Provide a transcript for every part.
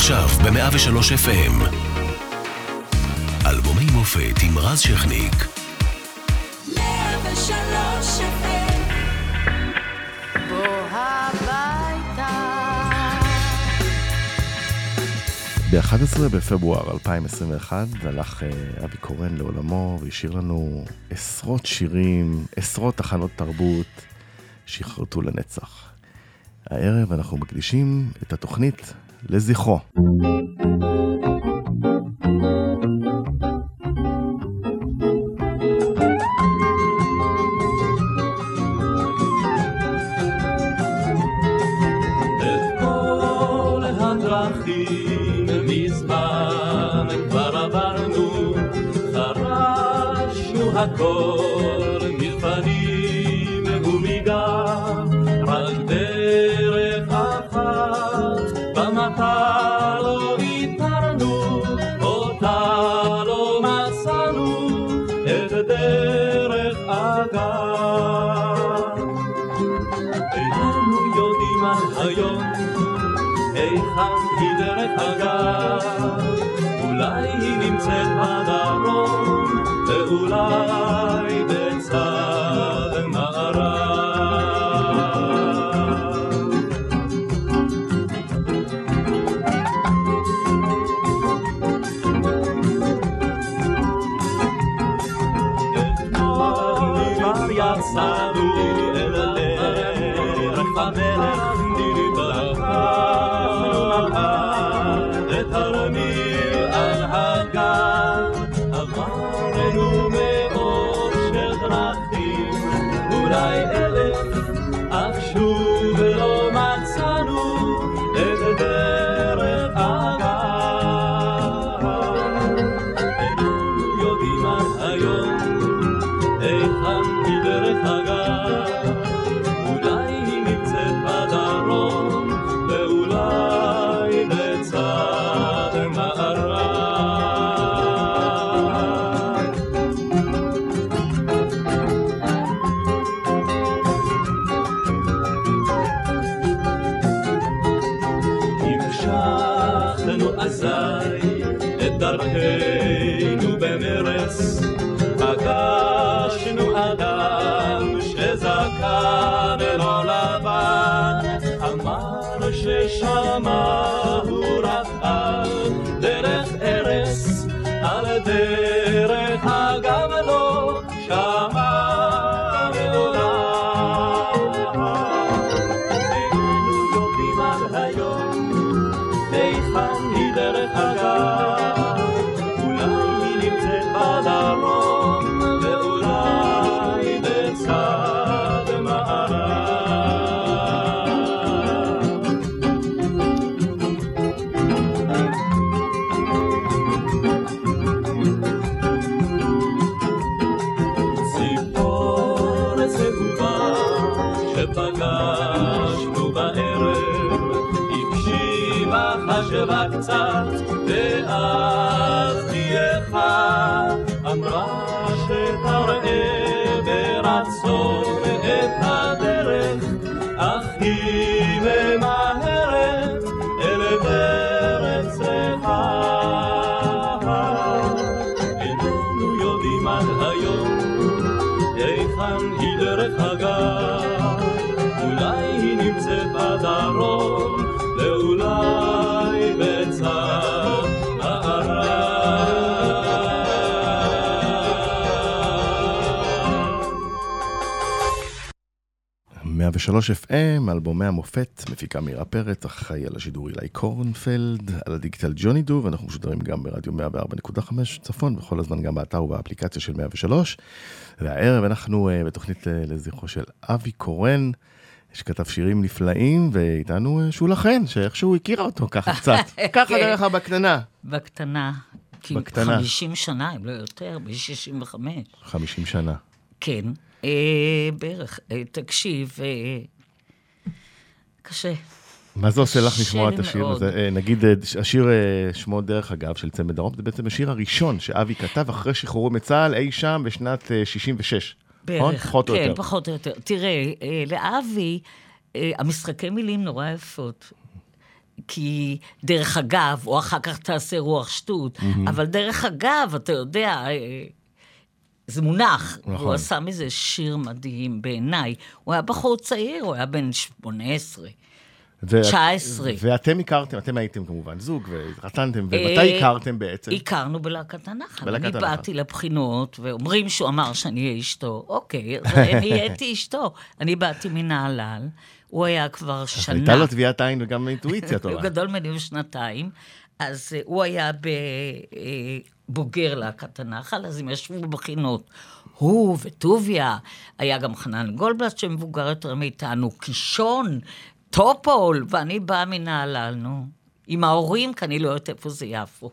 עכשיו ב-103 FM. אלבומי מופת עם רז שכניק. 103 FM בוא הביתה ב-11 בפברואר 2021 הלך אה, אבי קורן לעולמו והשאיר לנו עשרות שירים, עשרות תחנות תרבות שיחרטו לנצח. הערב אנחנו מקדישים את התוכנית לזכרו. כבר 103 FM, אלבומי המופת, מפיקה מירה פרץ, אחראי על השידור אילי קורנפלד, על הדיגיטל ג'וני דו, ואנחנו משודרים גם ברדיו 104.5 צפון, וכל הזמן גם באתר ובאפליקציה של 103. והערב אנחנו uh, בתוכנית uh, לזכרו של אבי קורן, שכתב שירים נפלאים, ואיתנו uh, שולה חן, שאיכשהו הכירה אותו ככה קצת. ככה כן. דרך בקטנה. בקטנה. כמעט בקטנה. 50 שנה, אם לא יותר, ב-65. 50 שנה. כן, בערך. אה, תקשיב, אה, קשה. מה זה עושה לך לשמוע את השיר מאוד. הזה? אה, נגיד, אה, השיר אה, שמו דרך אגב של צמד דרום, זה בעצם השיר הראשון שאבי כתב אחרי שחרורו מצה"ל אי שם בשנת אה, 66. נכון? בערך, פחות או כן, יותר. פחות או יותר. תראה, אה, לאבי, אה, המשחקי מילים נורא יפות. כי דרך אגב, או אחר כך תעשה רוח שטות, אבל דרך אגב, אתה יודע, אה, זה מונח. נכון. הוא עשה מזה שיר מדהים בעיניי. הוא היה בחור צעיר, הוא היה בן 18. ואת- 19. ואתם הכרתם, אתם הייתם כמובן זוג, והתחתנתם, ומתי אה, הכרתם בעצם? הכרנו בלהקת הנחל. בלהקת אני הנחל. באתי לבחינות, ואומרים שהוא אמר שאני אהיה אשתו. אוקיי, אז אני הייתי אשתו. אני באתי מנהלל, הוא היה כבר שנה. הייתה לו טביעת עין וגם אינטואיציה טובה. הוא גדול ממני בשנתיים, אז אה, הוא היה ב- אה, בוגר להקת הנחל, אז הם ישבו בבחינות. הוא וטוביה, היה גם חנן גולדבלט שמבוגר יותר מאיתנו, קישון, טופול, ואני באה מנהלל, נו. עם ההורים, כי אני לא יודעת איפה זה יפו.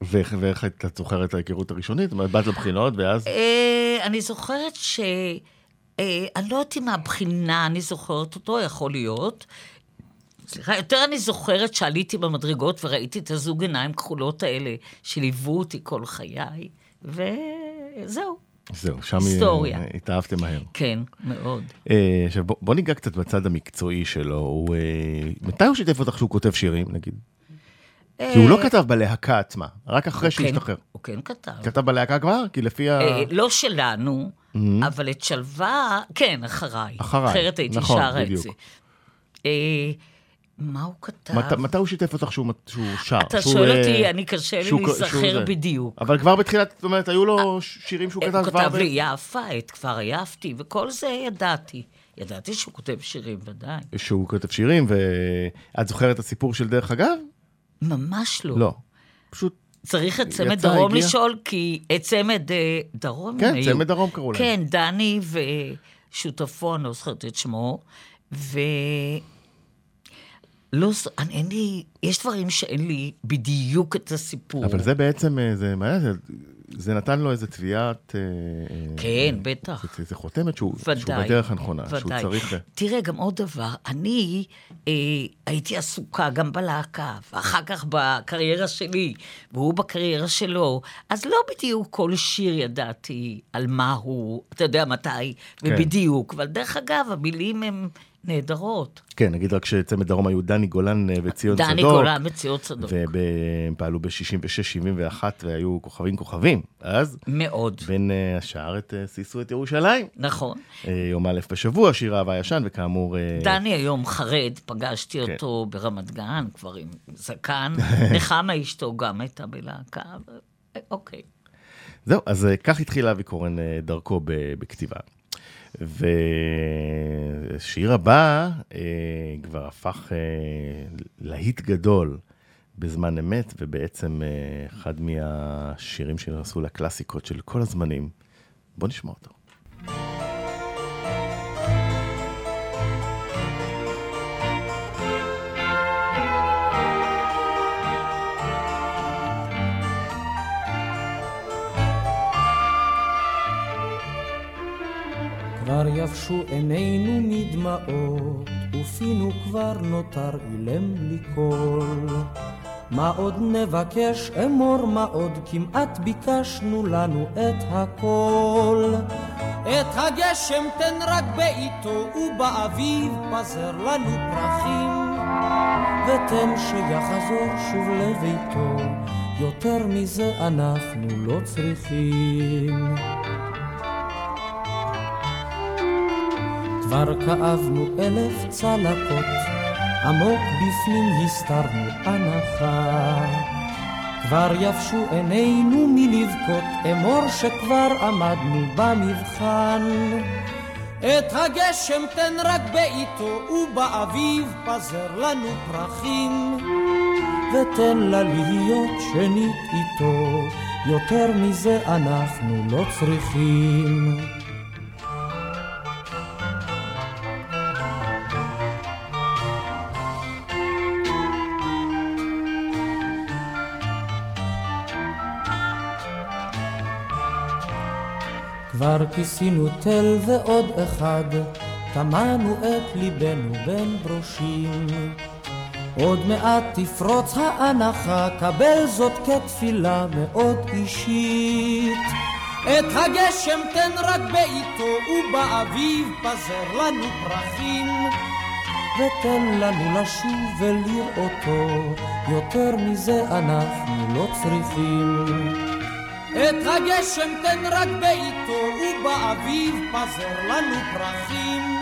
ואיך ואיך את זוכרת את ההיכרות הראשונית? זאת אומרת, באת לבחינות, ואז... אה, אני זוכרת ש... אה, אני לא יודעת אם מהבחינה אני זוכרת אותו, יכול להיות. סליחה, יותר אני זוכרת שעליתי במדרגות וראיתי את הזוג עיניים כחולות האלה שליוו אותי כל חיי, וזהו. זהו, שם היסטוריה. אה, התאהבתם מהר. כן, מאוד. אה, עכשיו, בוא, בוא ניגע קצת בצד המקצועי שלו. הוא, אה, מתי הוא שיתף אותך שהוא כותב שירים, נגיד? כי הוא לא כתב בלהקה עצמה, רק אחרי כן, שהשתחרר. הוא כן כתב. כתב בלהקה כבר? כי לפי ה... לא שלנו, אבל את שלווה, כן, אחריי. אחריי, אחרת הייתי נכון, שרה את בדיוק. זה. אה, מה הוא כתב? מת, מתי הוא שיתף אותך שהוא, שהוא שר? אתה שהוא, שואל אה, אותי, אני קשה לי להיזכר. בדיוק. אבל כבר בתחילת, זאת אומרת, היו לו ש- שירים שהוא כתב הוא כבר... כתב ב- לי יפה, את כבר עייפתי, וכל זה ידעתי. ידעתי שהוא כותב שירים, ודאי. שהוא כותב שירים, ואת זוכרת את הסיפור של דרך אגב? ממש לא. לא. פשוט, צריך את צמד יצא, דרום הגיע? לשאול, כי את צמד אה, דרום כן, היו. צמד דרום קראו להם. כן, דני ושותפו, אני לא זוכרת את שמו, ו... לא, אני, אין לי, יש דברים שאין לי בדיוק את הסיפור. אבל זה בעצם, אה, זה מעניין, זה, זה נתן לו איזה תביעת... אה, אה, כן, בטח. זה, זה חותמת שהוא, שהוא ודאי. בדרך הנכונה, שהוא ודאי. צריך... תראה, גם עוד דבר, אני אה, הייתי עסוקה גם בלהקה, ואחר כך בקריירה שלי, והוא בקריירה שלו, אז לא בדיוק כל שיר ידעתי על מה הוא, אתה יודע מתי, ובדיוק. אבל דרך אגב, המילים הן נהדרות. כן, נגיד רק שצמד דרום היו דני גולן אה, וציון צדוק. דני גולן וציון צדוק. והם פעלו ב-66-71 והיו כוכבים כוכבים. אז מאוד. בין אה, השאר את אה, שישו את ירושלים. נכון. יום א' בשבוע, שיר אהבה ישן, וכאמור... דני היום חרד, פגשתי כן. אותו ברמת גן, כבר עם זקן. נחמה אשתו גם הייתה בלהקה, אוקיי. זהו, אז כך התחיל אבי קורן דרכו בכתיבה. ושיר הבא אה, כבר הפך אה, להיט גדול בזמן אמת, ובעצם אה, אחד מהשירים שנכנסו לקלאסיקות של כל הזמנים. בוא נשמע אותו. כבר יבשו עינינו מדמעות, ופינו כבר נותר אילם לי קול. מה עוד נבקש אמור מה עוד כמעט ביקשנו לנו את הכל. את הגשם תן רק בעיתו ובאביב פזר לנו פרחים ותן שיחזור שוב לביתו יותר מזה אנחנו לא צריכים. כבר כאבנו אלף צלקות, עמוק בפנים הסתרנו הנחה. כבר יבשו עינינו מלבכות, אמור שכבר עמדנו במבחן. את הגשם תן רק בעיתו, ובאביב פזר לנו פרחים. ותן לה להיות שנית איתו, יותר מזה אנחנו לא צריכים. כבר כיסינו תל ועוד אחד, טמנו את ליבנו בין ברושים. עוד מעט תפרוץ האנחה, קבל זאת כתפילה מאוד אישית. את הגשם תן רק בעיתו, ובאביב פזר לנו פרחים. ותן לנו לשוב ולראותו, יותר מזה אנחנו לא צריכים. את הגשם תן רק בעיתו, ובאביב פזר לנו פרחים.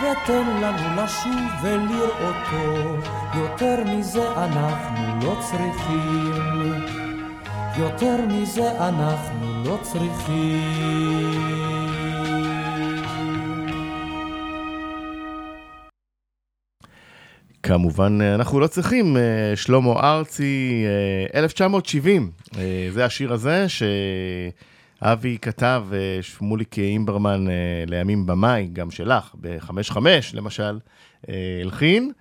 ותן לנו לשוב ולראותו, יותר מזה אנחנו לא צריכים. יותר מזה אנחנו לא צריכים. כמובן, אה, אנחנו לא צריכים, אה, שלמה ארצי, 1970, אה, זה השיר הזה שאבי כתב, שמוליק אימברמן לימים במאי, גם שלך, ב-5-5 למשל, הלחין.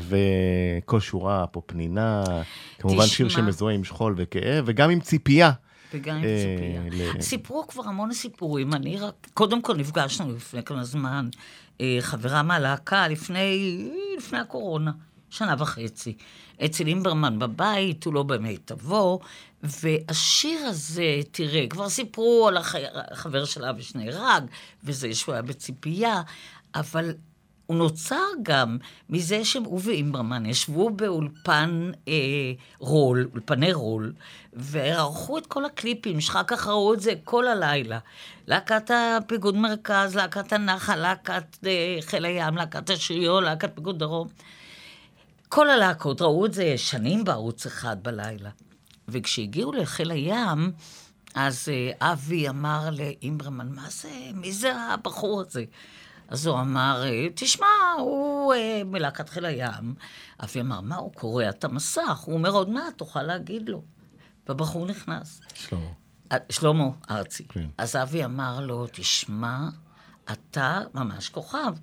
וכל שורה פה פנינה, כמובן שיר שמזוהה עם שכול וכאב, וגם עם ציפייה. וגם עם ציפייה. סיפרו כבר המון סיפורים, אני רק, קודם כל נפגשנו לפני כמה זמן חברה מהלהקה לפני, לפני הקורונה, שנה וחצי. אצל אימברמן בבית, הוא לא במיטבו, והשיר הזה, תראה, כבר סיפרו על החבר של אבי שנהרג, וזה שהוא היה בציפייה, אבל הוא נוצר גם מזה שהוא ואימברמן ישבו באולפן אה, רול, אולפני רול, וערכו את כל הקליפים, שאחר כך ראו את זה כל הלילה. להקת הפיגוד מרכז, להקת הנחל, להקת אה, חיל הים, להקת השריון, להקת פיגוד דרום. כל הלהקות ראו את זה שנים בערוץ אחד בלילה. וכשהגיעו לחיל הים, אז אה, אבי אמר לאימברמן, מה זה, מי זה הבחור הזה? אז הוא אמר, תשמע, הוא אה, מלהקת חיל הים. אבי אמר, מה, הוא קורע את המסך? הוא אומר, עוד מעט, תוכל להגיד לו. והבחור נכנס. שלמה. אה, שלמה ארצי. כן. אז אבי אמר לו, תשמע, אתה ממש כוכב.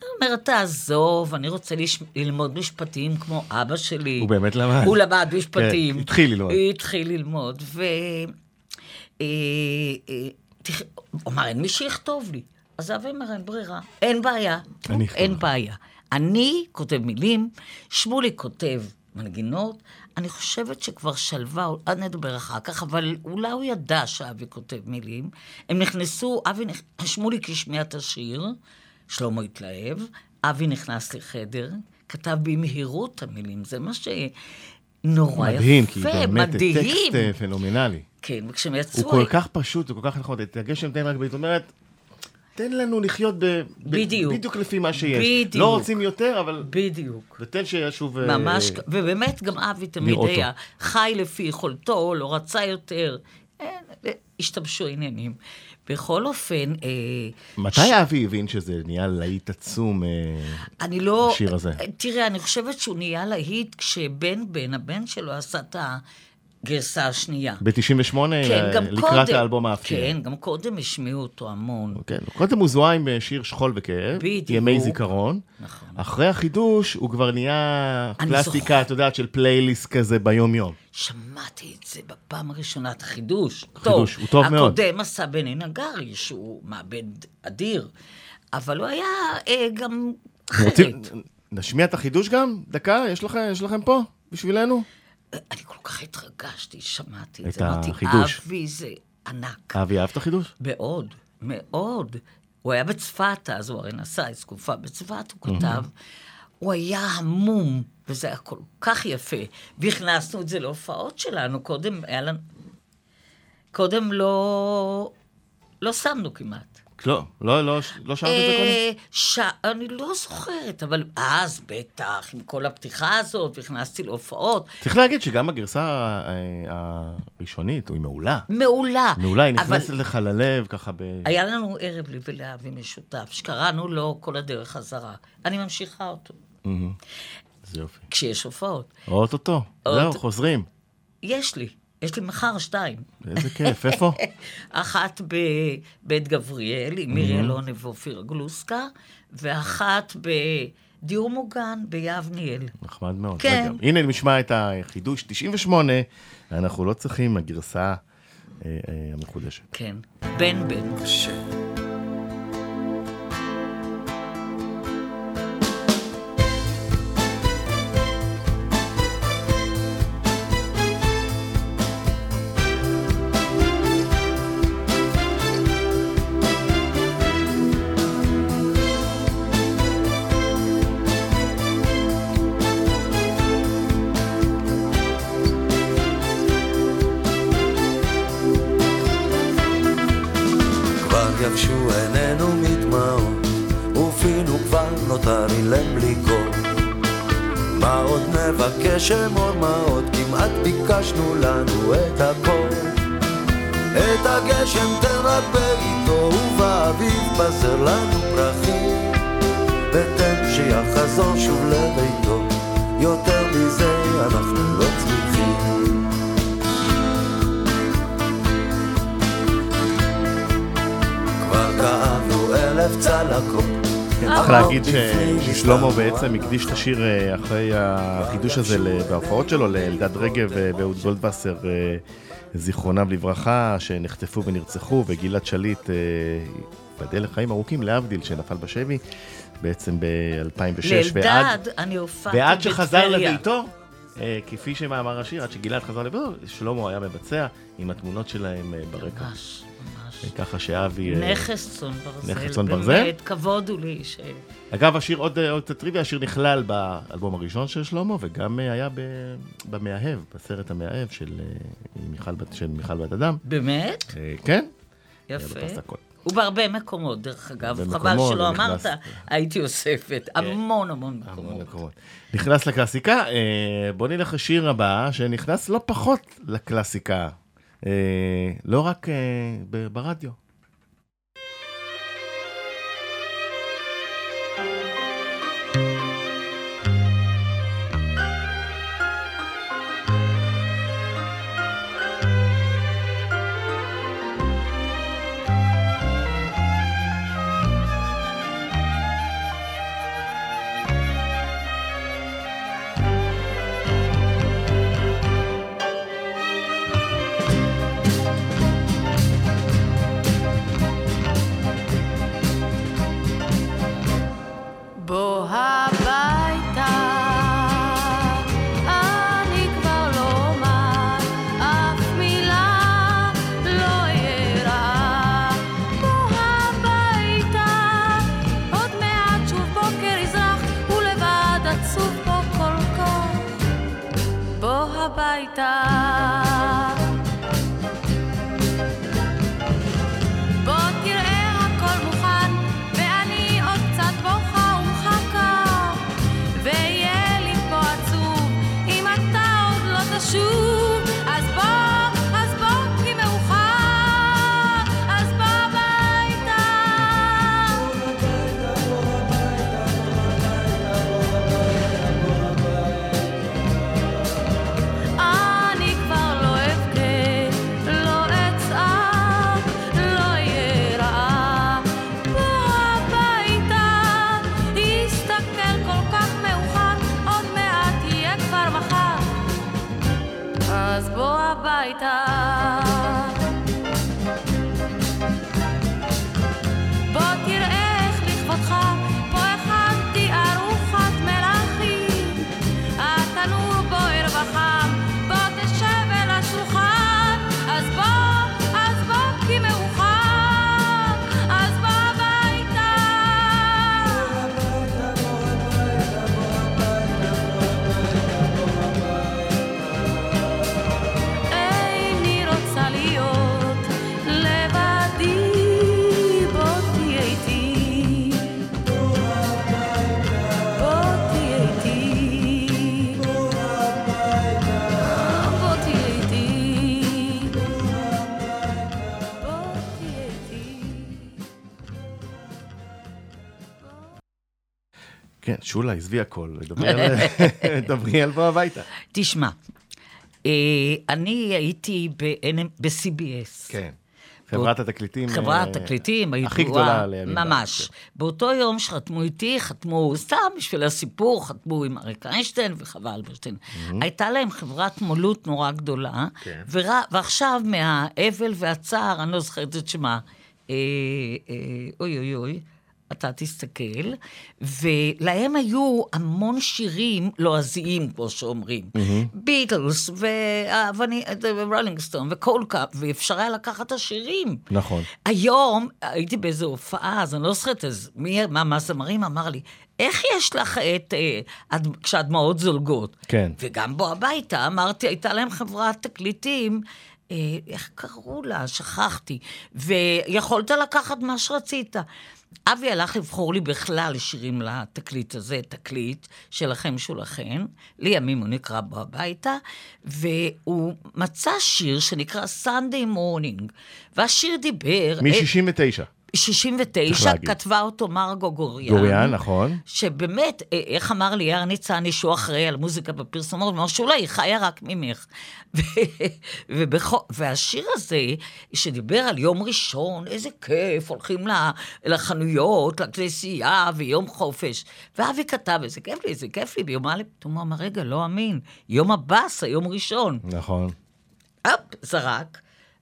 הוא אומר, תעזוב, אני רוצה לש... ללמוד משפטים כמו אבא שלי. הוא באמת למד. הוא למד משפטים. כן, התחיל ללמוד. התחיל ללמוד, ו... אה, אה. הוא אמר, אין מי שיכתוב לי. אז אבי אומר, אין ברירה, אין בעיה. אין בעיה. אני כותב מילים, שמולי כותב מנגינות, אני חושבת שכבר שלווה, נדבר אחר כך, אבל אולי הוא ידע שאבי כותב מילים. הם נכנסו, אבי, שמוליק השמיע את השיר, שלמה התלהב, אבי נכנס לחדר, כתב במהירות את המילים, זה מה שנורא יפה, מדהים, כי באמת טקסט אה, פנומנלי. כן, וכשהם יצאו... הוא כל כך פשוט, הוא כל כך נכון, את הגשם תן רק זאת אומרת, תן לנו לחיות ב... בדיוק. בדיוק לפי מה שיש. בדיוק. לא רוצים יותר, אבל... בדיוק. ותן שישוב... ממש, uh, ובאמת גם אבי תמיד היה חי לפי יכולתו, לא רצה יותר. אין, השתבשו עניינים. בכל אופן... אה, מתי ש... אבי הבין שזה נהיה להיט עצום, אני לא... השיר הזה? תראה, אני חושבת שהוא נהיה להיט כשבן בן, הבן שלו עשה את גרסה השנייה. ב-98, כן, אה, לקראת קודם, האלבום האפשר. כן, גם קודם השמיעו אותו המון. כן, קודם הוא זוהה עם שיר שכול וכאב, בדיוק. ימי זיכרון. נכון. אחרי החידוש הוא כבר נהיה קלאסיקה. את יודעת, של פלייליסט כזה ביום-יום. שמעתי את זה בפעם הראשונה, את החידוש. חידוש, טוב, הוא טוב הקודם מאוד. הקודם עשה בני נגרי, שהוא מעבד אדיר, אבל הוא היה אה, גם אחרת. רוצים, נשמיע את החידוש גם? דקה, יש לכם, יש לכם פה, בשבילנו? אני כל כך התרגשתי, שמעתי את זה. את החידוש. אבי זה ענק. אבי אהב את החידוש? מאוד, מאוד. הוא היה בצפת אז, הוא הרי נסע תקופה בצפת, הוא כתב. הוא היה המום, וזה היה כל כך יפה. והכנסנו את זה להופעות שלנו. קודם היה לנו... קודם לא... לא שמנו כמעט. לא, לא, לא, לא שרת את זה קודם? אה, ש... אני לא זוכרת, אבל אז בטח, עם כל הפתיחה הזאת, נכנסתי להופעות. צריך להגיד שגם הגרסה אה, הראשונית, היא מעולה. מעולה. מעולה, היא נכנסת לך ללב, ככה ב... היה לנו ערב לי ולאבי משותף, שקראנו לו כל הדרך חזרה. אני ממשיכה אותו. זה יופי. כשיש הופעות. אוטוטו, זהו, חוזרים. יש לי. יש לי מחר שתיים. איזה כיף, איפה? אחת בבית גבריאל, עם מירי אלונה ואופירה גלוסקה, ואחת בדיור מוגן ביבניאל. נחמד מאוד. כן. רגע, הנה נשמע את החידוש 98, אנחנו לא צריכים הגרסה אה, אה, המחודשת. כן, בן בן. קשה. ש- ששלמה בעצם הקדיש את השיר אה, אחרי החידוש הזה בהופעות שלו לאלדד רגב אה, ואהוד גולדווסר, אה, זיכרונם לברכה, שנחטפו ונרצחו, וגלעד שליט, ייבדל לחיים ארוכים, להבדיל, שנפל בשבי, בעצם ב-2006, ועד... לאלדד, אני הופעתי ועד שחזר בטבריה. לביתו, כפי שמאמר השיר, עד שגלעד חזר לביתו, שלמה היה מבצע עם התמונות שלהם ברקע. ממש. ככה שאבי... אה, נכס צאן ברזל. נכס צאן ברזל? באמת, כבוד הוא לי ש... אגב, השיר, עוד, אה, עוד קצת טריוויה, השיר נכלל באלבום הראשון של שלמה, וגם אה, היה ב, במאהב, בסרט המאהב של מיכל, בת- של מיכל בת אדם. באמת? כן? יפה. בפסקול. ובהרבה מקומות, דרך אגב. חבל שלא אמרת, הייתי אוספת. המון המון המון מקומות. נכנס לקלאסיקה, בוא נלך לשיר הבא, שנכנס לא פחות לקלאסיקה, לא רק אה, ברדיו. הביתה. כן, שולה, עזבי הכל, דברי על- בוא הביתה. תשמע, אה, אני הייתי ב-CBS. כן. חברת התקליטים. חברת אה, תקליטים, הידועה, הכי גדולה לימים. ממש. כן. באותו יום שחתמו איתי, חתמו סתם בשביל הסיפור, חתמו עם אריק איינשטיין וחווה אלברשטיין. הייתה להם חברת מולות נורא גדולה, כן. ור- ועכשיו מהאבל והצער, אני לא זוכרת את שמה, אה, אה, אוי אוי אוי. אתה תסתכל, ולהם היו המון שירים לועזיים, כמו שאומרים. ביטלס, ורולינג סטון, וקולקאפ, ואפשר היה לקחת את השירים. נכון. היום הייתי באיזו הופעה, אז אני לא זוכרת, אז מי, מה, מהזמרים אמר לי, איך יש לך את, אה, הד- כשהדמעות זולגות? כן. וגם בו הביתה, אמרתי, הייתה להם חברת תקליטים, אה, איך קראו לה? שכחתי. ויכולת לקחת מה שרצית. אבי הלך לבחור לי בכלל שירים לתקליט הזה, תקליט שלכם שולחן, לימים הוא נקרא בו הביתה, והוא מצא שיר שנקרא Sunday Morning, והשיר דיבר... מ-69. 69, צריך להגיד. כתבה אותו מרגו גוריאן. גוריאן, נכון. שבאמת, אה, איך אמר לי יאיר ניצני, שהוא אחראי על מוזיקה בפרסומות, הוא אמר שאולי היא חיה רק ממך. ובכל- והשיר הזה, שדיבר על יום ראשון, איזה כיף, הולכים לחנויות, לכנסייה, ויום חופש. ואבי כתב, איזה כיף לי, איזה כיף לי, ביום א', פתאום הוא אמר, רגע, לא אמין, יום הבאס, היום ראשון. נכון. הופ, זרק.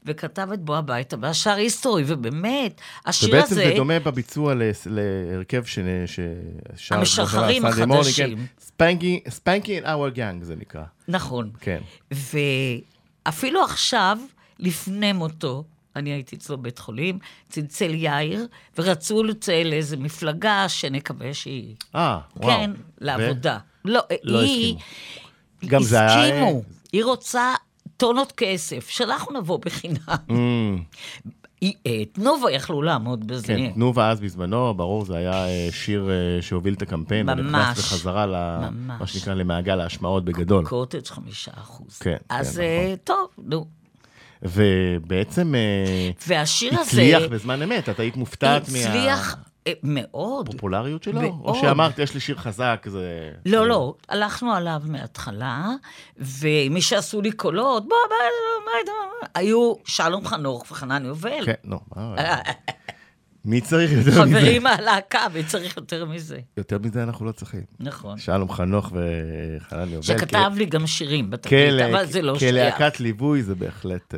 וכתב את בוא הביתה, והשר היסטורי, ובאמת, השיר הזה... ובעצם זה דומה בביצוע להרכב ש- ששר... המשחררים Morning, החדשים. כן. ספנקי, and our gang זה נקרא. נכון. כן. ואפילו עכשיו, לפני מותו, אני הייתי אצלו בבית חולים, צלצל יאיר, ורצו לציין לאיזה מפלגה שנקווה שהיא... אה, וואו. כן, לעבודה. לא, לא היא... גם זה היה- הסכימו. היא רוצה טונות כסף, שאנחנו נבוא בחינם. Mm, אה, תנובה יכלו לעמוד בזה. כן, תנובה אז בזמנו, ברור, זה היה אה, שיר אה, שהוביל את הקמפיין, ממש. ונכנס בחזרה, ל- ממש. מה שנקרא, למעגל ההשמעות בגדול. קוטג' חמישה אחוז. כן, אז כן, אה, טוב, נו. ובעצם והשיר הזה... הצליח בזמן אמת, את היית מופתעת הצליח אה, מאוד. מהפופולריות שלו? או מאוד. שאמרת, יש לי שיר חזק, זה... לא, לא, הלכנו עליו מההתחלה, ומי שעשו לי קולות, בוא, בוא, בוא, בוא, היו שלום חנוך וחנן יובל. כן, נו, מה- מי צריך יותר מזה? חברים מהלהקה, וצריך יותר מזה. יותר מזה אנחנו לא צריכים. נכון. שלום חנוך וחנן יובל. שכתב לי גם שירים בתקליט, אבל זה לא שייך. כלהקת ליווי זה בהחלט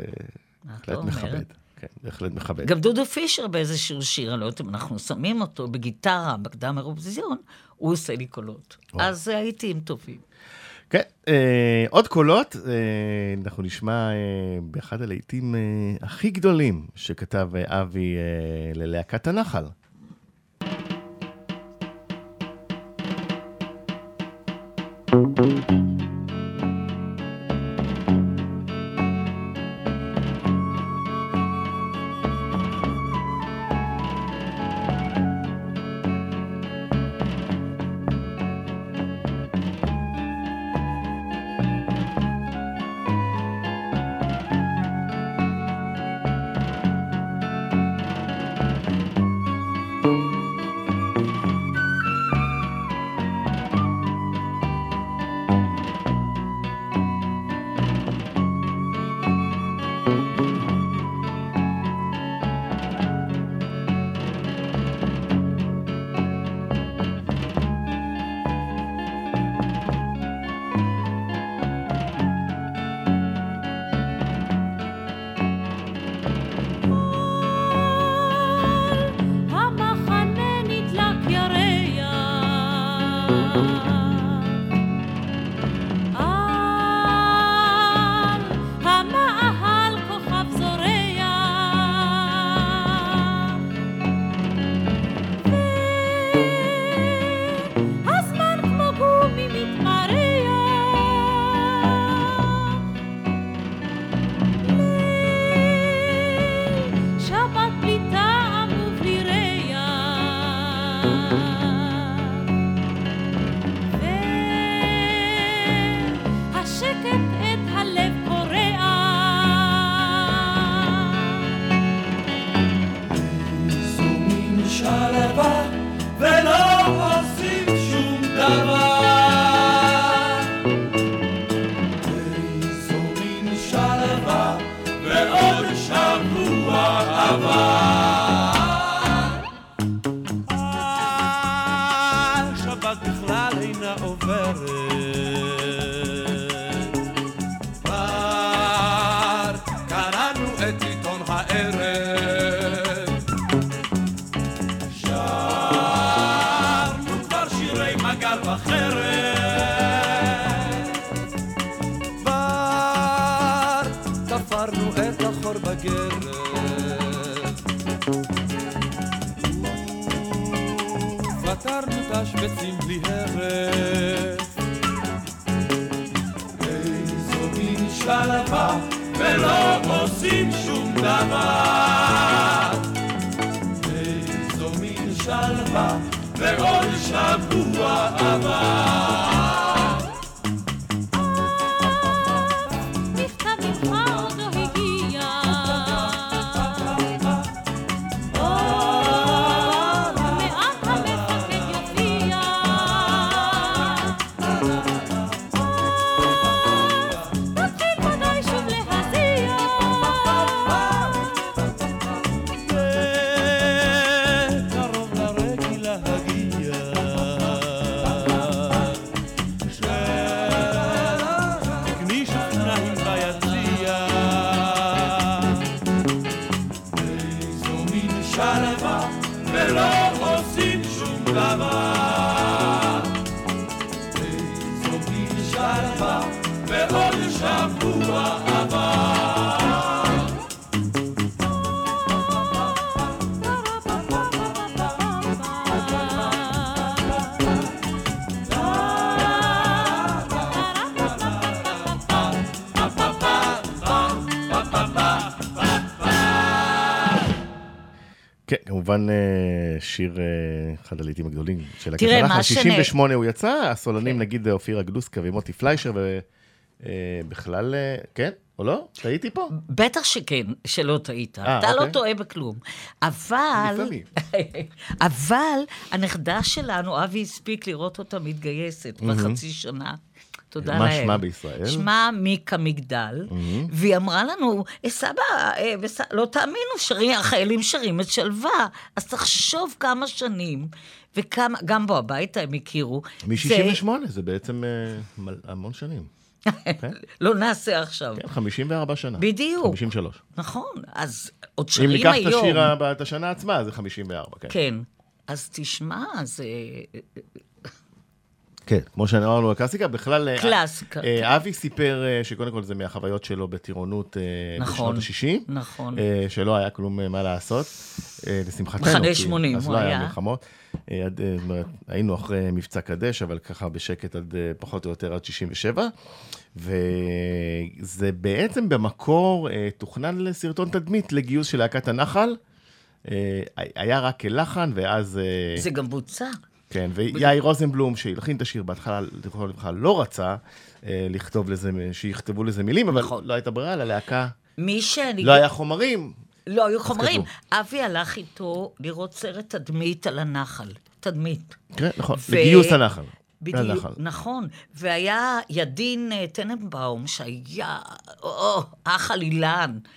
אה? מכבד. כן, בהחלט מכבד. גם דודו פישר באיזשהו שיר, אני לא יודעת אם אנחנו שמים אותו בגיטרה, בקדם אירוויזיון, הוא עושה לי קולות. וואו. אז הייתי עם טובים. כן, אה, עוד קולות, אה, אנחנו נשמע אה, באחד הלהיטים אה, הכי גדולים שכתב אה, אבי אה, ללהקת הנחל. כמובן אה, שיר, אה, אחד הלעיתים הגדולים של תראה, הקטנה. מה ב שנ- 68 הוא יצא, הסולנים כן. נגיד אופירה גלוסקה ומוטי פליישר, ובכלל, כן, או לא? טעיתי פה? בטח שכן, שלא טעית. אה, אתה לא אוקיי. טועה בכלום. אבל... אבל הנכדה שלנו, אבי הספיק לראות אותה מתגייסת בחצי שנה. תודה מה לאל. שמה בישראל? שמה מיקה מגדל, והיא אמרה לנו, "אה, סבא, אה, וס- לא תאמינו, שרים, החיילים שרים את שלווה. אז תחשוב כמה שנים, וכמה, גם בו הביתה הם הכירו. מ-68, זה בעצם אה, מל- המון שנים. זה- לא נעשה עכשיו. כן, 54 שנה. בדיוק. 53. נכון, אז עוד אם שרים ניקח היום. את השיר את השנה עצמה, זה 54, כן. כן. אז תשמע, זה... כן, כמו שאמרנו, הקלאסיקה, בכלל... אה, קלאסיקה, אה, כן. אבי סיפר אה, שקודם כל זה מהחוויות שלו בטירונות נכון, בשנות ה-60. נכון. שלא היה כלום מה לעשות, לשמחתנו. מחנה כי 80 אז הוא לא היה היה. מלחמות. עד, היינו אחרי מבצע קדש, אבל ככה בשקט עד פחות או יותר עד 67. וזה בעצם במקור תוכנן לסרטון תדמית לגיוס של להקת הנחל. היה רק כלחן, ואז... זה גם בוצע. כן, ויאיר רוזנבלום, שהלחין את השיר בהתחלה, זכרונו לברכה, לא רצה אה, לכתוב לזה, שיכתבו לזה מילים, אבל נכון. לא הייתה ברירה, ללהקה מי שאני... לא היה חומרים. לא היו חומרים. אבי הלך איתו לראות סרט תדמית על הנחל. תדמית. כן, נכון, לגיוס הנחל. בדיוק. נכון. והיה ידין אה, טננבאום, שהיה, או, אח עלילן. אה,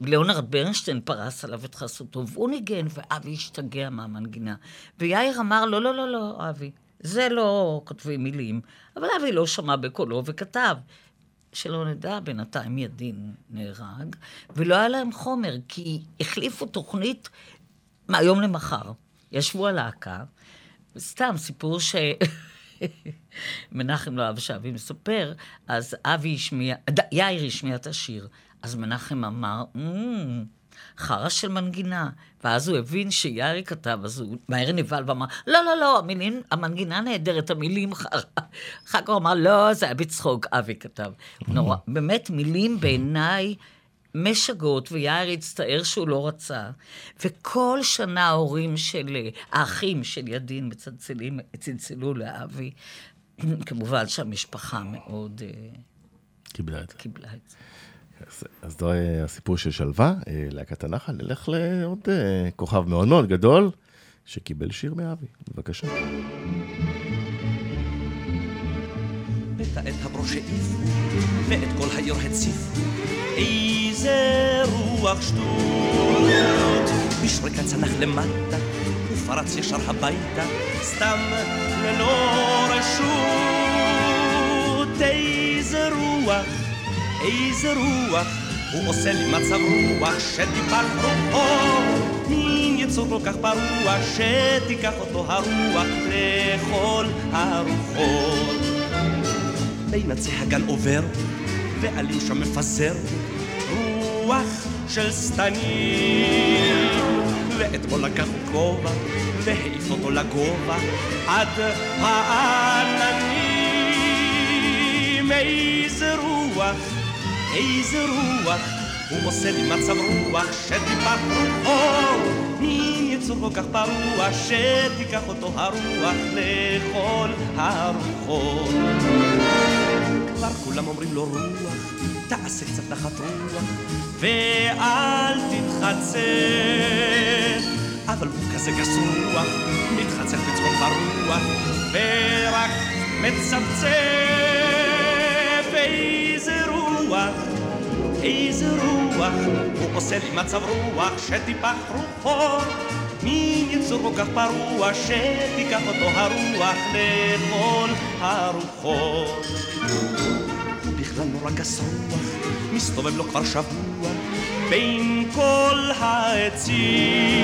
ליאונרד ברנשטיין פרס עליו את חסותו, והוא ניגן, ואבי השתגע מהמנגינה. ויאיר אמר, לא, לא, לא, לא, אבי, זה לא כותבים מילים. אבל אבי לא שמע בקולו וכתב. שלא נדע, בינתיים ידין נהרג, ולא היה להם חומר, כי החליפו תוכנית מהיום למחר. ישבו הלהקה, סתם סיפור ש... מנחם לא אהב שאבי מספר, אז אבי השמיע, יאיר השמיע את השיר. אז מנחם אמר, "אמ, חרא של מנגינה. ואז הוא הבין שיאיר כתב, אז הוא מהר נבהל ואמר, לא, לא, לא, המילים, המנגינה נהדרת, המילים חרא. אחר כך הוא אמר, לא, זה היה בצחוק, אבי כתב. נורא, באמת, מילים בעיניי... משגעות, ויאיר הצטער שהוא לא רצה. וכל שנה ההורים של, האחים של ידין מצלצלים, צלצלו לאבי. כמובן שהמשפחה מאוד אה, קיבלה את זה. קיבלה את זה. אז- אז זה הסיפור של שלווה, אה, להקת הנחל. נלך לעוד אה, כוכב מאוד מאוד גדול, שקיבל שיר מאבי. בבקשה. את הברוש העיפו, ואת כל העיר הציפו. איזה רוח שטות. בשריקה צנח למטה, ופרץ ישר הביתה, סתם ללא רשות. איזה רוח, איזה רוח, הוא עושה לי מצב רוח שטיפת רוחו. מין יצור כל כך פרוע, שתיקח אותו הרוח לכל הרוחות. בין עצי הגן עובר, ועלים שם מפזר רוח של שטנים. ואתמול לקח כובע, והעיף אותו לגובה, עד העננים. איזה רוח, איזה רוח הוא עושה לי מצב רוח שטיפח רוחו מין יצור כל כך פרוע שתיקח אותו הרוח לכל הרוחות? כבר כולם אומרים לו רוח תעשה קצת נחת רוח ואל תתחצף. אבל הוא כזה גס רוח מתחצף בצחוק ברוח ורק מצפצף. איזה רוח איזה רוח, הוא עושה לי מצב רוח שטיפח רוחו מין יצור כל כך פרוע שתיקח אותו הרוח לכל הרוחות. בכלל נורא גס רוח, מסתובב לו כבר שבוע בין כל העצים.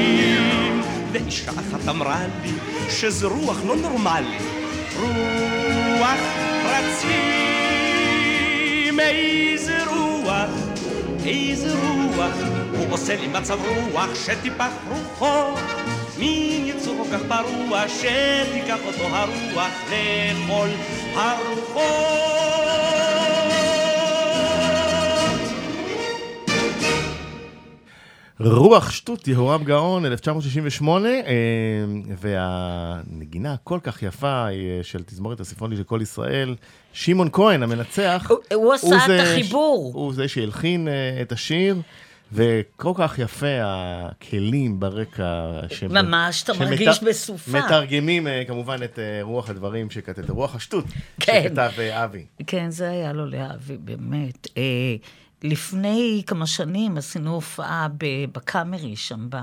ואישה אחת אמרה לי שזה רוח לא נורמלי רוח רצים איזה רוח איזה רוח, הוא עושה לי מצב רוח שטיפח רוחו. מין יצור כל כך פרוע שתיקח אותו הרוח לכל הרוחות רוח שטות, יהורם גאון, 1968, אה, והנגינה הכל כך יפה היא של תזמורת הסימפונית של כל ישראל. שמעון כהן, המנצח, הוא- הוא עשה את החיבור. הוא זה שהלחין אה, את השיר. וכל כך יפה הכלים ברקע. ש- ממש, אתה שמת- מרגיש בסופה. מתרגמים אה, כמובן את אה, רוח הדברים שכתב, רוח השטות, כן. שכתב אה, אבי. כן, זה היה לו לאבי, באמת. לפני כמה שנים עשינו הופעה בקאמרי שם, ב...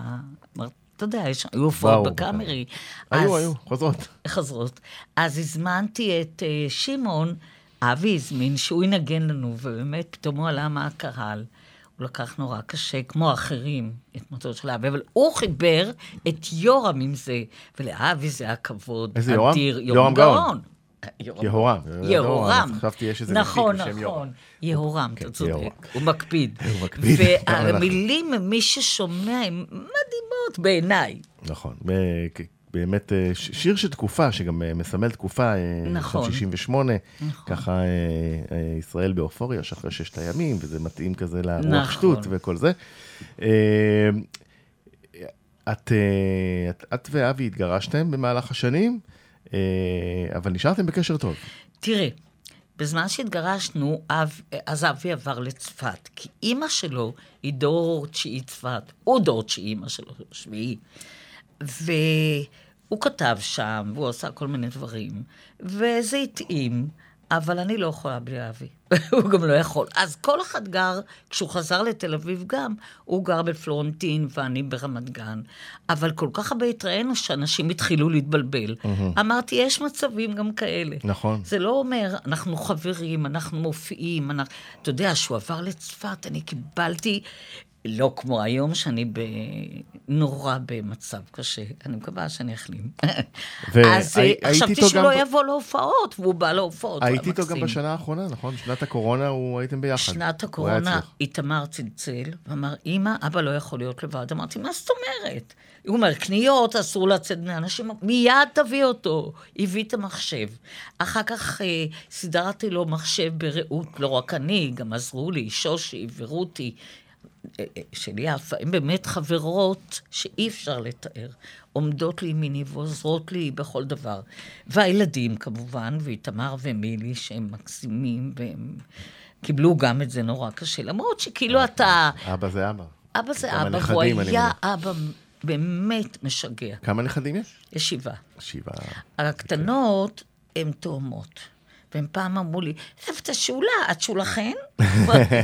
אתה יודע, יש- היו הופעות בקאמרי. היו, אז- היו, חוזרות. חזרות. אז הזמנתי את שמעון, אבי הזמין, שהוא ינגן לנו, ובאמת פתאום הוא עלה מהקהל. הוא לקח נורא קשה, כמו האחרים, את מותו של אבי, אבל הוא חיבר את יורם עם זה, ולאבי זה היה כבוד איזה יורם? יורם גאון. יהורם. יהורם. חשבתי יש איזה נכון. נכון. יהורם, כן, אתה צודק. יהורם. הוא מקפיד. הוא מקפיד. והמילים, מי ששומע, הן מדהימות בעיניי. נכון. באמת אה, שיר של תקופה, שגם אה, מסמל תקופה, אה, נכון. שנת 68, נכון. ככה ישראל באופוריה, שאחרי ששת הימים, וזה מתאים כזה לרוח נכון. שטות וכל זה. את, את, את ואבי התגרשתם במהלך השנים, אבל נשארתם בקשר טוב. תראה, בזמן שהתגרשנו, אב, אז אבי עבר לצפת, כי אימא שלו היא דור תשיעי צפת, הוא דור תשיעי, אימא שלו שביעי. והוא כתב שם, והוא עשה כל מיני דברים, וזה התאים, אבל אני לא יכולה בלי אבי. הוא גם לא יכול. אז כל אחד גר, כשהוא חזר לתל אביב גם, הוא גר בפלורנטין ואני ברמת גן. אבל כל כך הרבה התראינו שאנשים התחילו להתבלבל. אמרתי, יש מצבים גם כאלה. נכון. זה לא אומר, אנחנו חברים, אנחנו מופיעים, אנחנו... אתה יודע, שהוא עבר לצפת, אני קיבלתי, לא כמו היום, שאני ב... נורא במצב קשה. אני מקווה שאני אחלים. והי- אז אה, היית חשבתי שהוא לא ב- יבוא להופעות, והוא בא להופעות. הוא היה היית איתו גם. בשנה האחרונה, נכון? שנת הקורונה, הוא הייתם ביחד. שנת הקורונה. איתמר צלצל, ואמר, אמא, אבא לא יכול להיות לבד. אמרתי, מה זאת אומרת? הוא אומר, קניות, אסור לצאת בני אנשים, מיד תביא אותו. הביא את המחשב. אחר כך אה, סידרתי לו מחשב ברעות, לא רק אני, גם עזרו לי, שושי ורותי. אה, אה, של יפה, הן באמת חברות שאי אפשר לתאר. עומדות לימיני ועוזרות לי בכל דבר. והילדים כמובן, ואיתמר ומילי, שהם מקסימים, והם קיבלו גם את זה נורא קשה. למרות שכאילו אתה... אבא זה אבא. אבא זה אבא, אני היה. אבא באמת משגע. כמה נכדים יש? יש שבעה. שבעה. הקטנות הן תאומות. והם פעם אמרו לי, סבתא שולה, את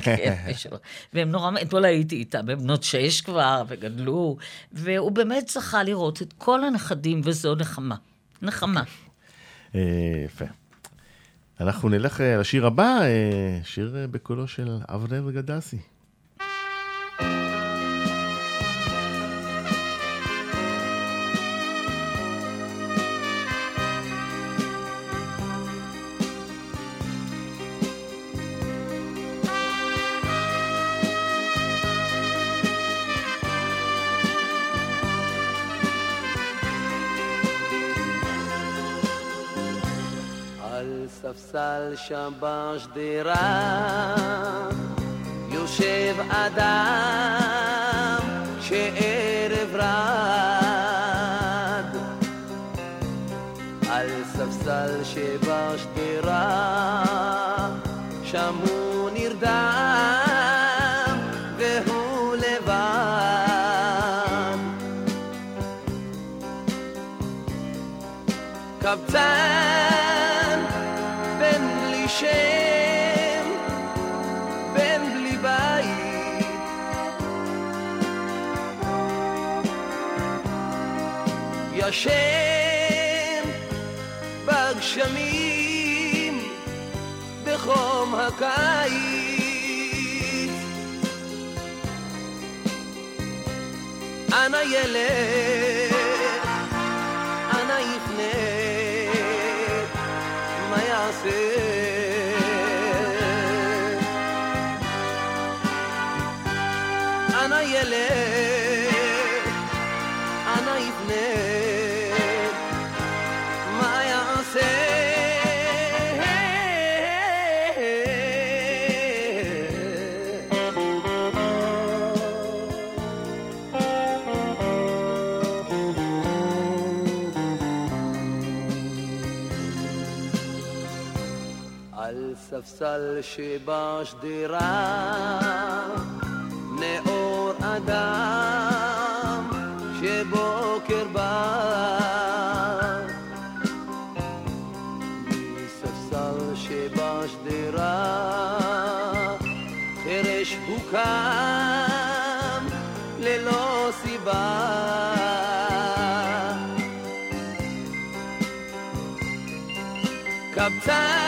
כן, שולה. והם נורא, אתמול הייתי איתה, הן בנות שש כבר, וגדלו, והוא באמת זכה לראות את כל הנכדים, וזו נחמה. נחמה. אה, יפה. אנחנו נלך אה, לשיר הבא, אה, שיר בקולו של אבנר גדסי. על ספסל שם בשדרה. יושב אדם שערב רד. על ספסל שבשדרה שם הוא נרדם והוא לבד. קבצן ישן בגשמים בחום הקיץ. אנא ילך, ספסל שבשדרה נאור אדם שבוקר בא. מספסל שבשדרה חרש הוא קם ללא סיבה. קבצן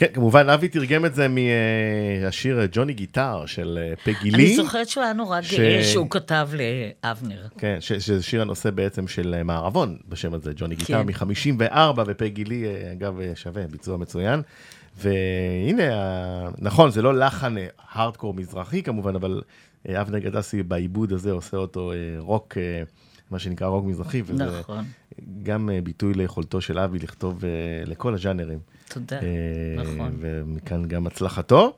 כן, כמובן, אבי תרגם את זה מהשיר ג'וני גיטר של אה, פגי לי. אני זוכרת שהוא היה נורא ש- גאה שהוא כתב לאבנר. כן, ש- שזה שיר הנושא בעצם של אה, מערבון, בשם הזה, ג'וני גיטר כן. מ-54, ופגי לי, אה, אגב, אה, שווה, ביצוע מצוין. והנה, נכון, זה לא לחן אה, הארדקור מזרחי כמובן, אבל אה, אבנר גדסי בעיבוד הזה עושה אותו אה, רוק, אה, מה שנקרא רוק מזרחי, וזה נכון. גם אה, ביטוי ליכולתו של אבי לכתוב אה, לכל הז'אנרים. תודה, אה, נכון. ומכאן גם הצלחתו.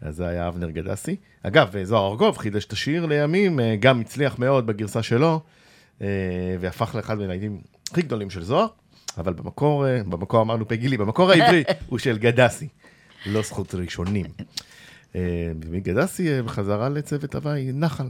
אז זה היה אבנר גדסי. אגב, זוהר ארגוב חידש את השיר לימים, גם הצליח מאוד בגרסה שלו, והפך לאחד מהלהיטים הכי גדולים של זוהר, אבל במקור, במקור אמרנו פגילי, במקור העברי הוא של גדסי, לא זכות ראשונים. אה, בחזרה לצוות הוואי נחל.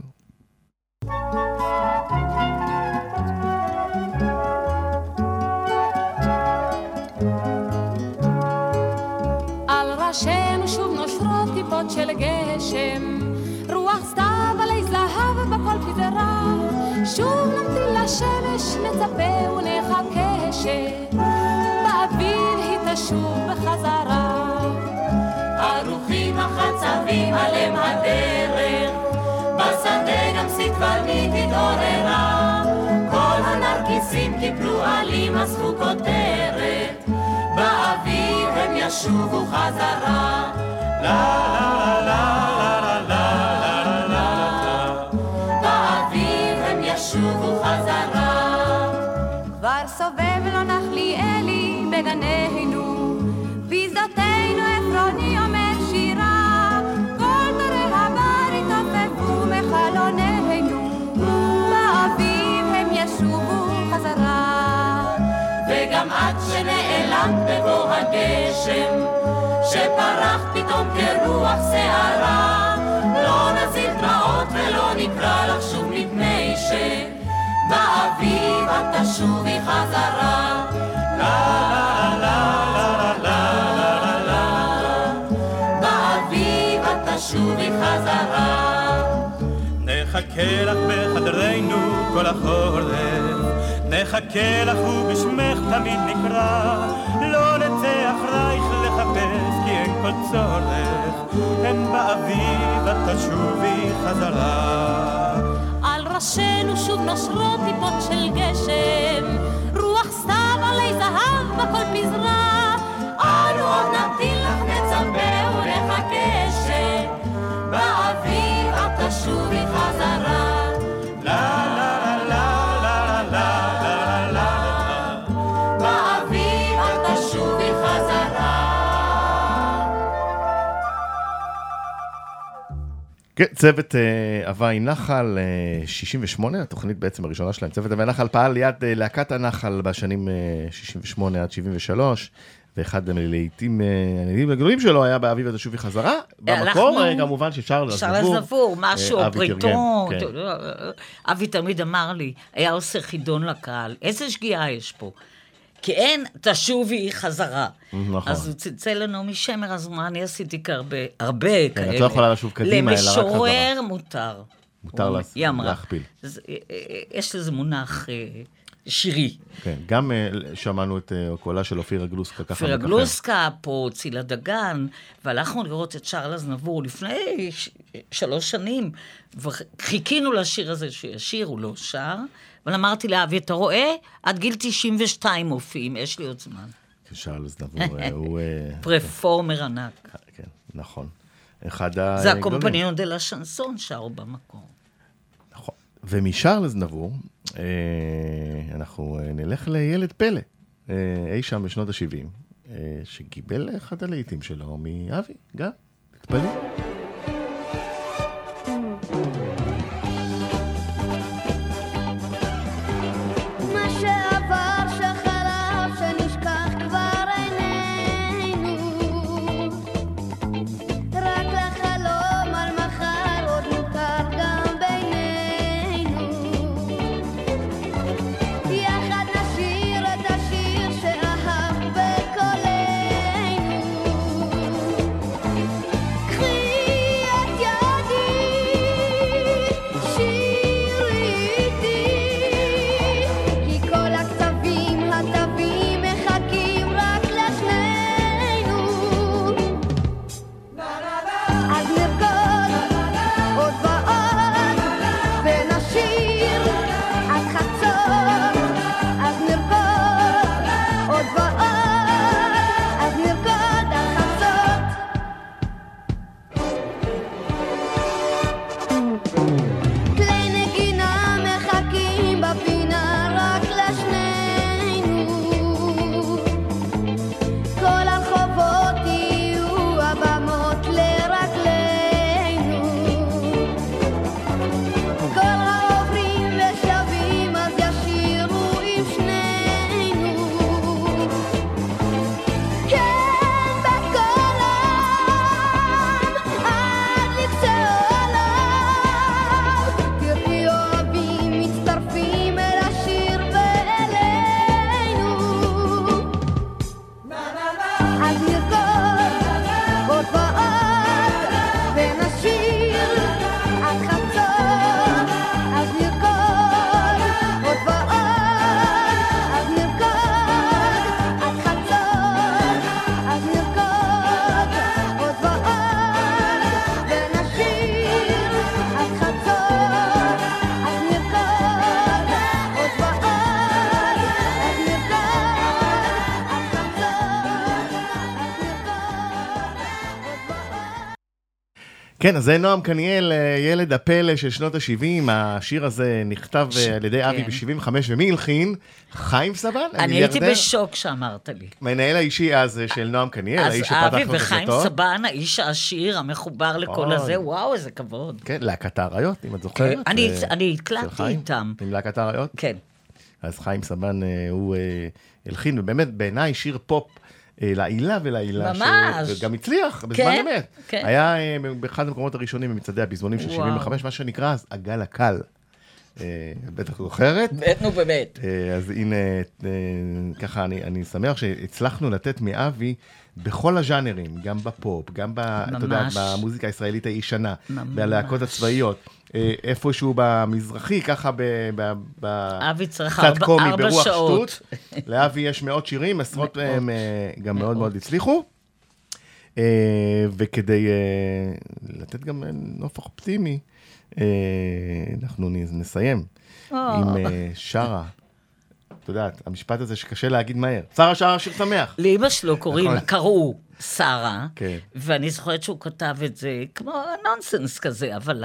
תשוב בחזרה. ערוכים החצבים עליהם הדרך, בשדה גם סטבנית התעוררה, כל הנרקיסים קיפלו עלים אספו כותרת, באביב הם ישובו חזרה. לה לה לה לה לה לה לה באביב הם ישובו חזרה. כבר סובב לו נחליאלי בגנינו, כרוח שערה, לא נזיל דמעות ולא נקרא לך שוב מפני שבאביב את תשובי חזרה. לה לה לה לה לה לה באביב את תשובי חזרה. נחכה לך בחדרנו כל החורף, נחכה לך ובשמך תמיד נקרא, לא נצא אחרייך לחפש כי אין כל צורך, הן באביב את תשובי חזרה. על ראשינו שוב נושרות טיפות של גשם, רוח סתיו עלי זהב בכל פזרה. אנו עוד נמתין לך נצפה ונחכה שבאביב את תשובי חזרה. כן, צוות אה, הוואי נחל, אה, 68, התוכנית בעצם הראשונה שלהם. צוות הוואי נחל פעל ליד אה, להקת הנחל בשנים אה, 68 עד 73, ואחד הלהיטים הלהיטים הגדולים שלו היה באביב ותשובי חזרה. במקור, אה, כמובן, נבור. נבור, משהו, אה. תרגם, כן. אבי תמיד אמר לי, היה עושה חידון לקהל, איזה שגיאה יש פה? כי אין, תשובי חזרה. נכון. אז הוא צלצל לנעמי שמר, אז מה אני עשיתי כהרבה, הרבה כאלה. את לא יכולה לשוב קדימה, אלא רק חזרה. למשורר מותר. מותר. להכפיל. אה, אה, יש לזה מונח אה, שירי. כן, גם אה, שמענו את אה, קולה של אופירה גלוסקה, ככה אופירה. גלוסקה, פה צילה דגן, והלכנו לראות את שרלס נבור לפני ש- שלוש שנים, וחיכינו לשיר הזה שישיר, הוא לא שר, אבל אמרתי לאבי, אתה רואה? עד גיל 92 מופיעים, יש לי עוד זמן. שרלס נבור, אה, הוא... אה, פרפורמר ענק. כן, נכון. אחד הגדולים. זה הקומפניון דה לה שנסון שרו במקום. ומשרלס נבור, אה, אנחנו אה, נלך לילד פלא, אה, אי שם בשנות ה-70, אה, שקיבל אחד הלהיטים שלו מאבי, גם, תתפלאו. כן, אז זה נועם קניאל, אה, ילד הפלא של שנות ה-70. השיר הזה נכתב אה, על ידי אבי כן. ב-75, ומי הלחין? חיים סבן, אני הייתי. בשוק שאמרת לי. מנהל האישי אז אה, של נועם קניאל, אז האיש שפתח אבי לו את וחיים הדלתות. סבן, האיש העשיר, המחובר לכל. הזה, וואו, איזה כבוד. כן, להקת האריות, אם את זוכרת. כן, אני- הקלטתי איתם. עם להקת האריות? כן. אז חיים סבן, הוא הלחין, ובאמת, בעיניי שיר פופ לעילה ולעילה. ממש. וגם הצליח, בזמן כן, אמת. כן. היה אה, באחד המקומות הראשונים במצעדי הפזמונים של וואו. 75, מה שנקרא אז הגל הקל. אה, בטח זוכרת. נו, באמת. אה, אז הנה, אה, ככה, אני, אני שמח שהצלחנו לתת מאבי בכל הז'אנרים, גם בפופ, גם ב, אתה יודע, ממש. במוזיקה הישראלית הישנה, ממש. בלהקות הצבאיות, אה, איפשהו במזרחי, ככה ב... ב, ב אבי צריך קצת ארבע- קומי ארבע ברוח שעות. שטות. לאבי יש מאות שירים, עשרות מהם אה, גם מאוד מאוד הצליחו. אה, וכדי לתת גם נופח אופטימי, אנחנו נסיים עם שרה. את יודעת, המשפט הזה שקשה להגיד מהר. שרה שרה שיר שמח. לאמא שלו קוראים, נכון. קראו שרה, כן. ואני זוכרת שהוא כתב את זה כמו נונסנס כזה, אבל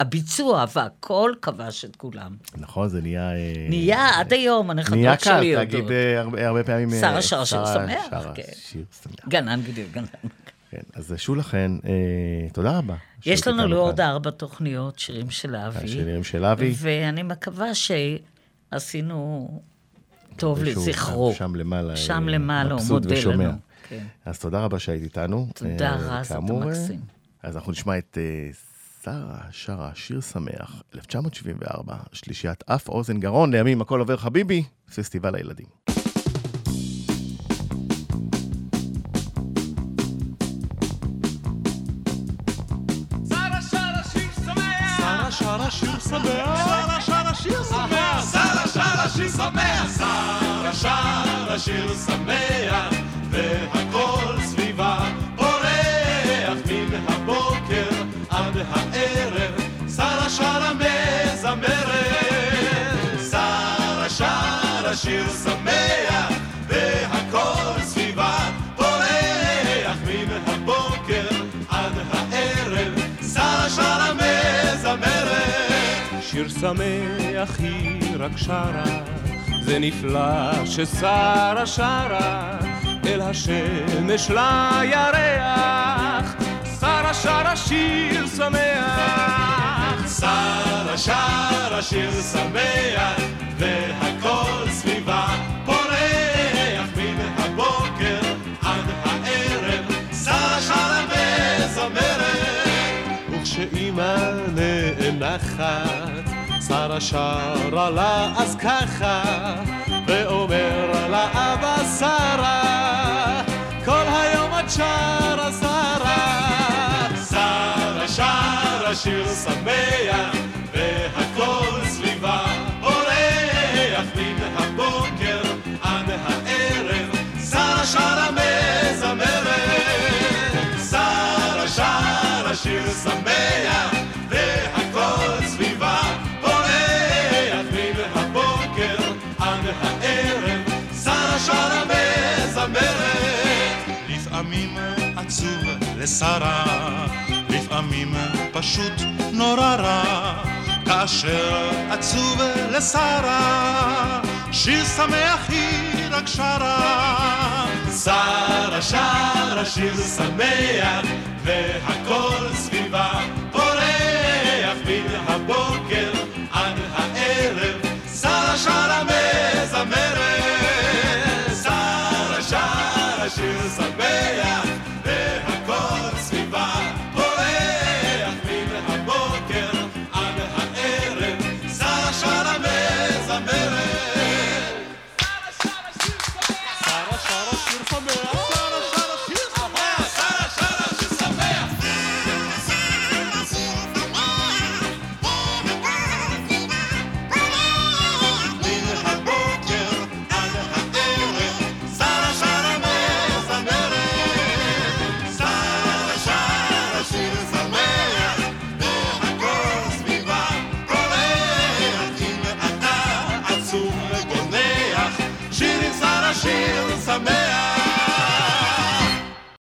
הביצוע והכל כבש את כולם. נכון, זה נהיה... אה, נהיה עד היום, הנכדות נהיה שלי קל יודעות. להגיד אה, הרבה- הרבה פעמים... אה, שרה שרה שיר שמח, שרה כן. שיר שמח. גנן בדיוק, גנן. כן, אז שולחן, אה, תודה רבה. יש לנו לעוד. ארבע תוכניות, שירים של אבי. שירים של אבי. ואני מקווה שעשינו טוב לזכרו. שם למעלה, אה, שם למעלה, הוא מודה ושומע. לנו. כן. אז תודה רבה שהיית איתנו. תודה, אה, רז, אתה כאמור, אה, מקסים. אז אנחנו נשמע את אה, שרה שרה שיר שמח, 1974, שלישיית אף אוזן גרון, לימים הכל עובר חביבי, פסטיבל הילדים. שרה שיר שמח והכל סביבה פורח מן הבוקר עד הערב. שרה שרה מזמרת שרה שרה שיר שמח והכל סביבה פורח מן הבוקר עד הערב. שרה שרה מזמרת שיר שמח היא רק שרה זה נפלא ששרה שרה אל השמש לירח. שרה שרה שיר שמח. שרה שרה שיר שמח והכל סביבה פורח מן הבוקר עד הערב. שרה שרה מזמרת וכשאימא נאנחת שרה שרה לה אז ככה ואומר לה אבא שרה כל היום את שרה שרה. שרה שרה שיר שמח שרה, לפעמים פשוט נורא רע, כאשר עצוב לשרה, שיר שמח היא רק שרה. שרה שרה שיר שמח, והכל סביבה פורח מן הבוקר עד הערב, שרה שרה מזמרת, שרה שרה שיר שמח.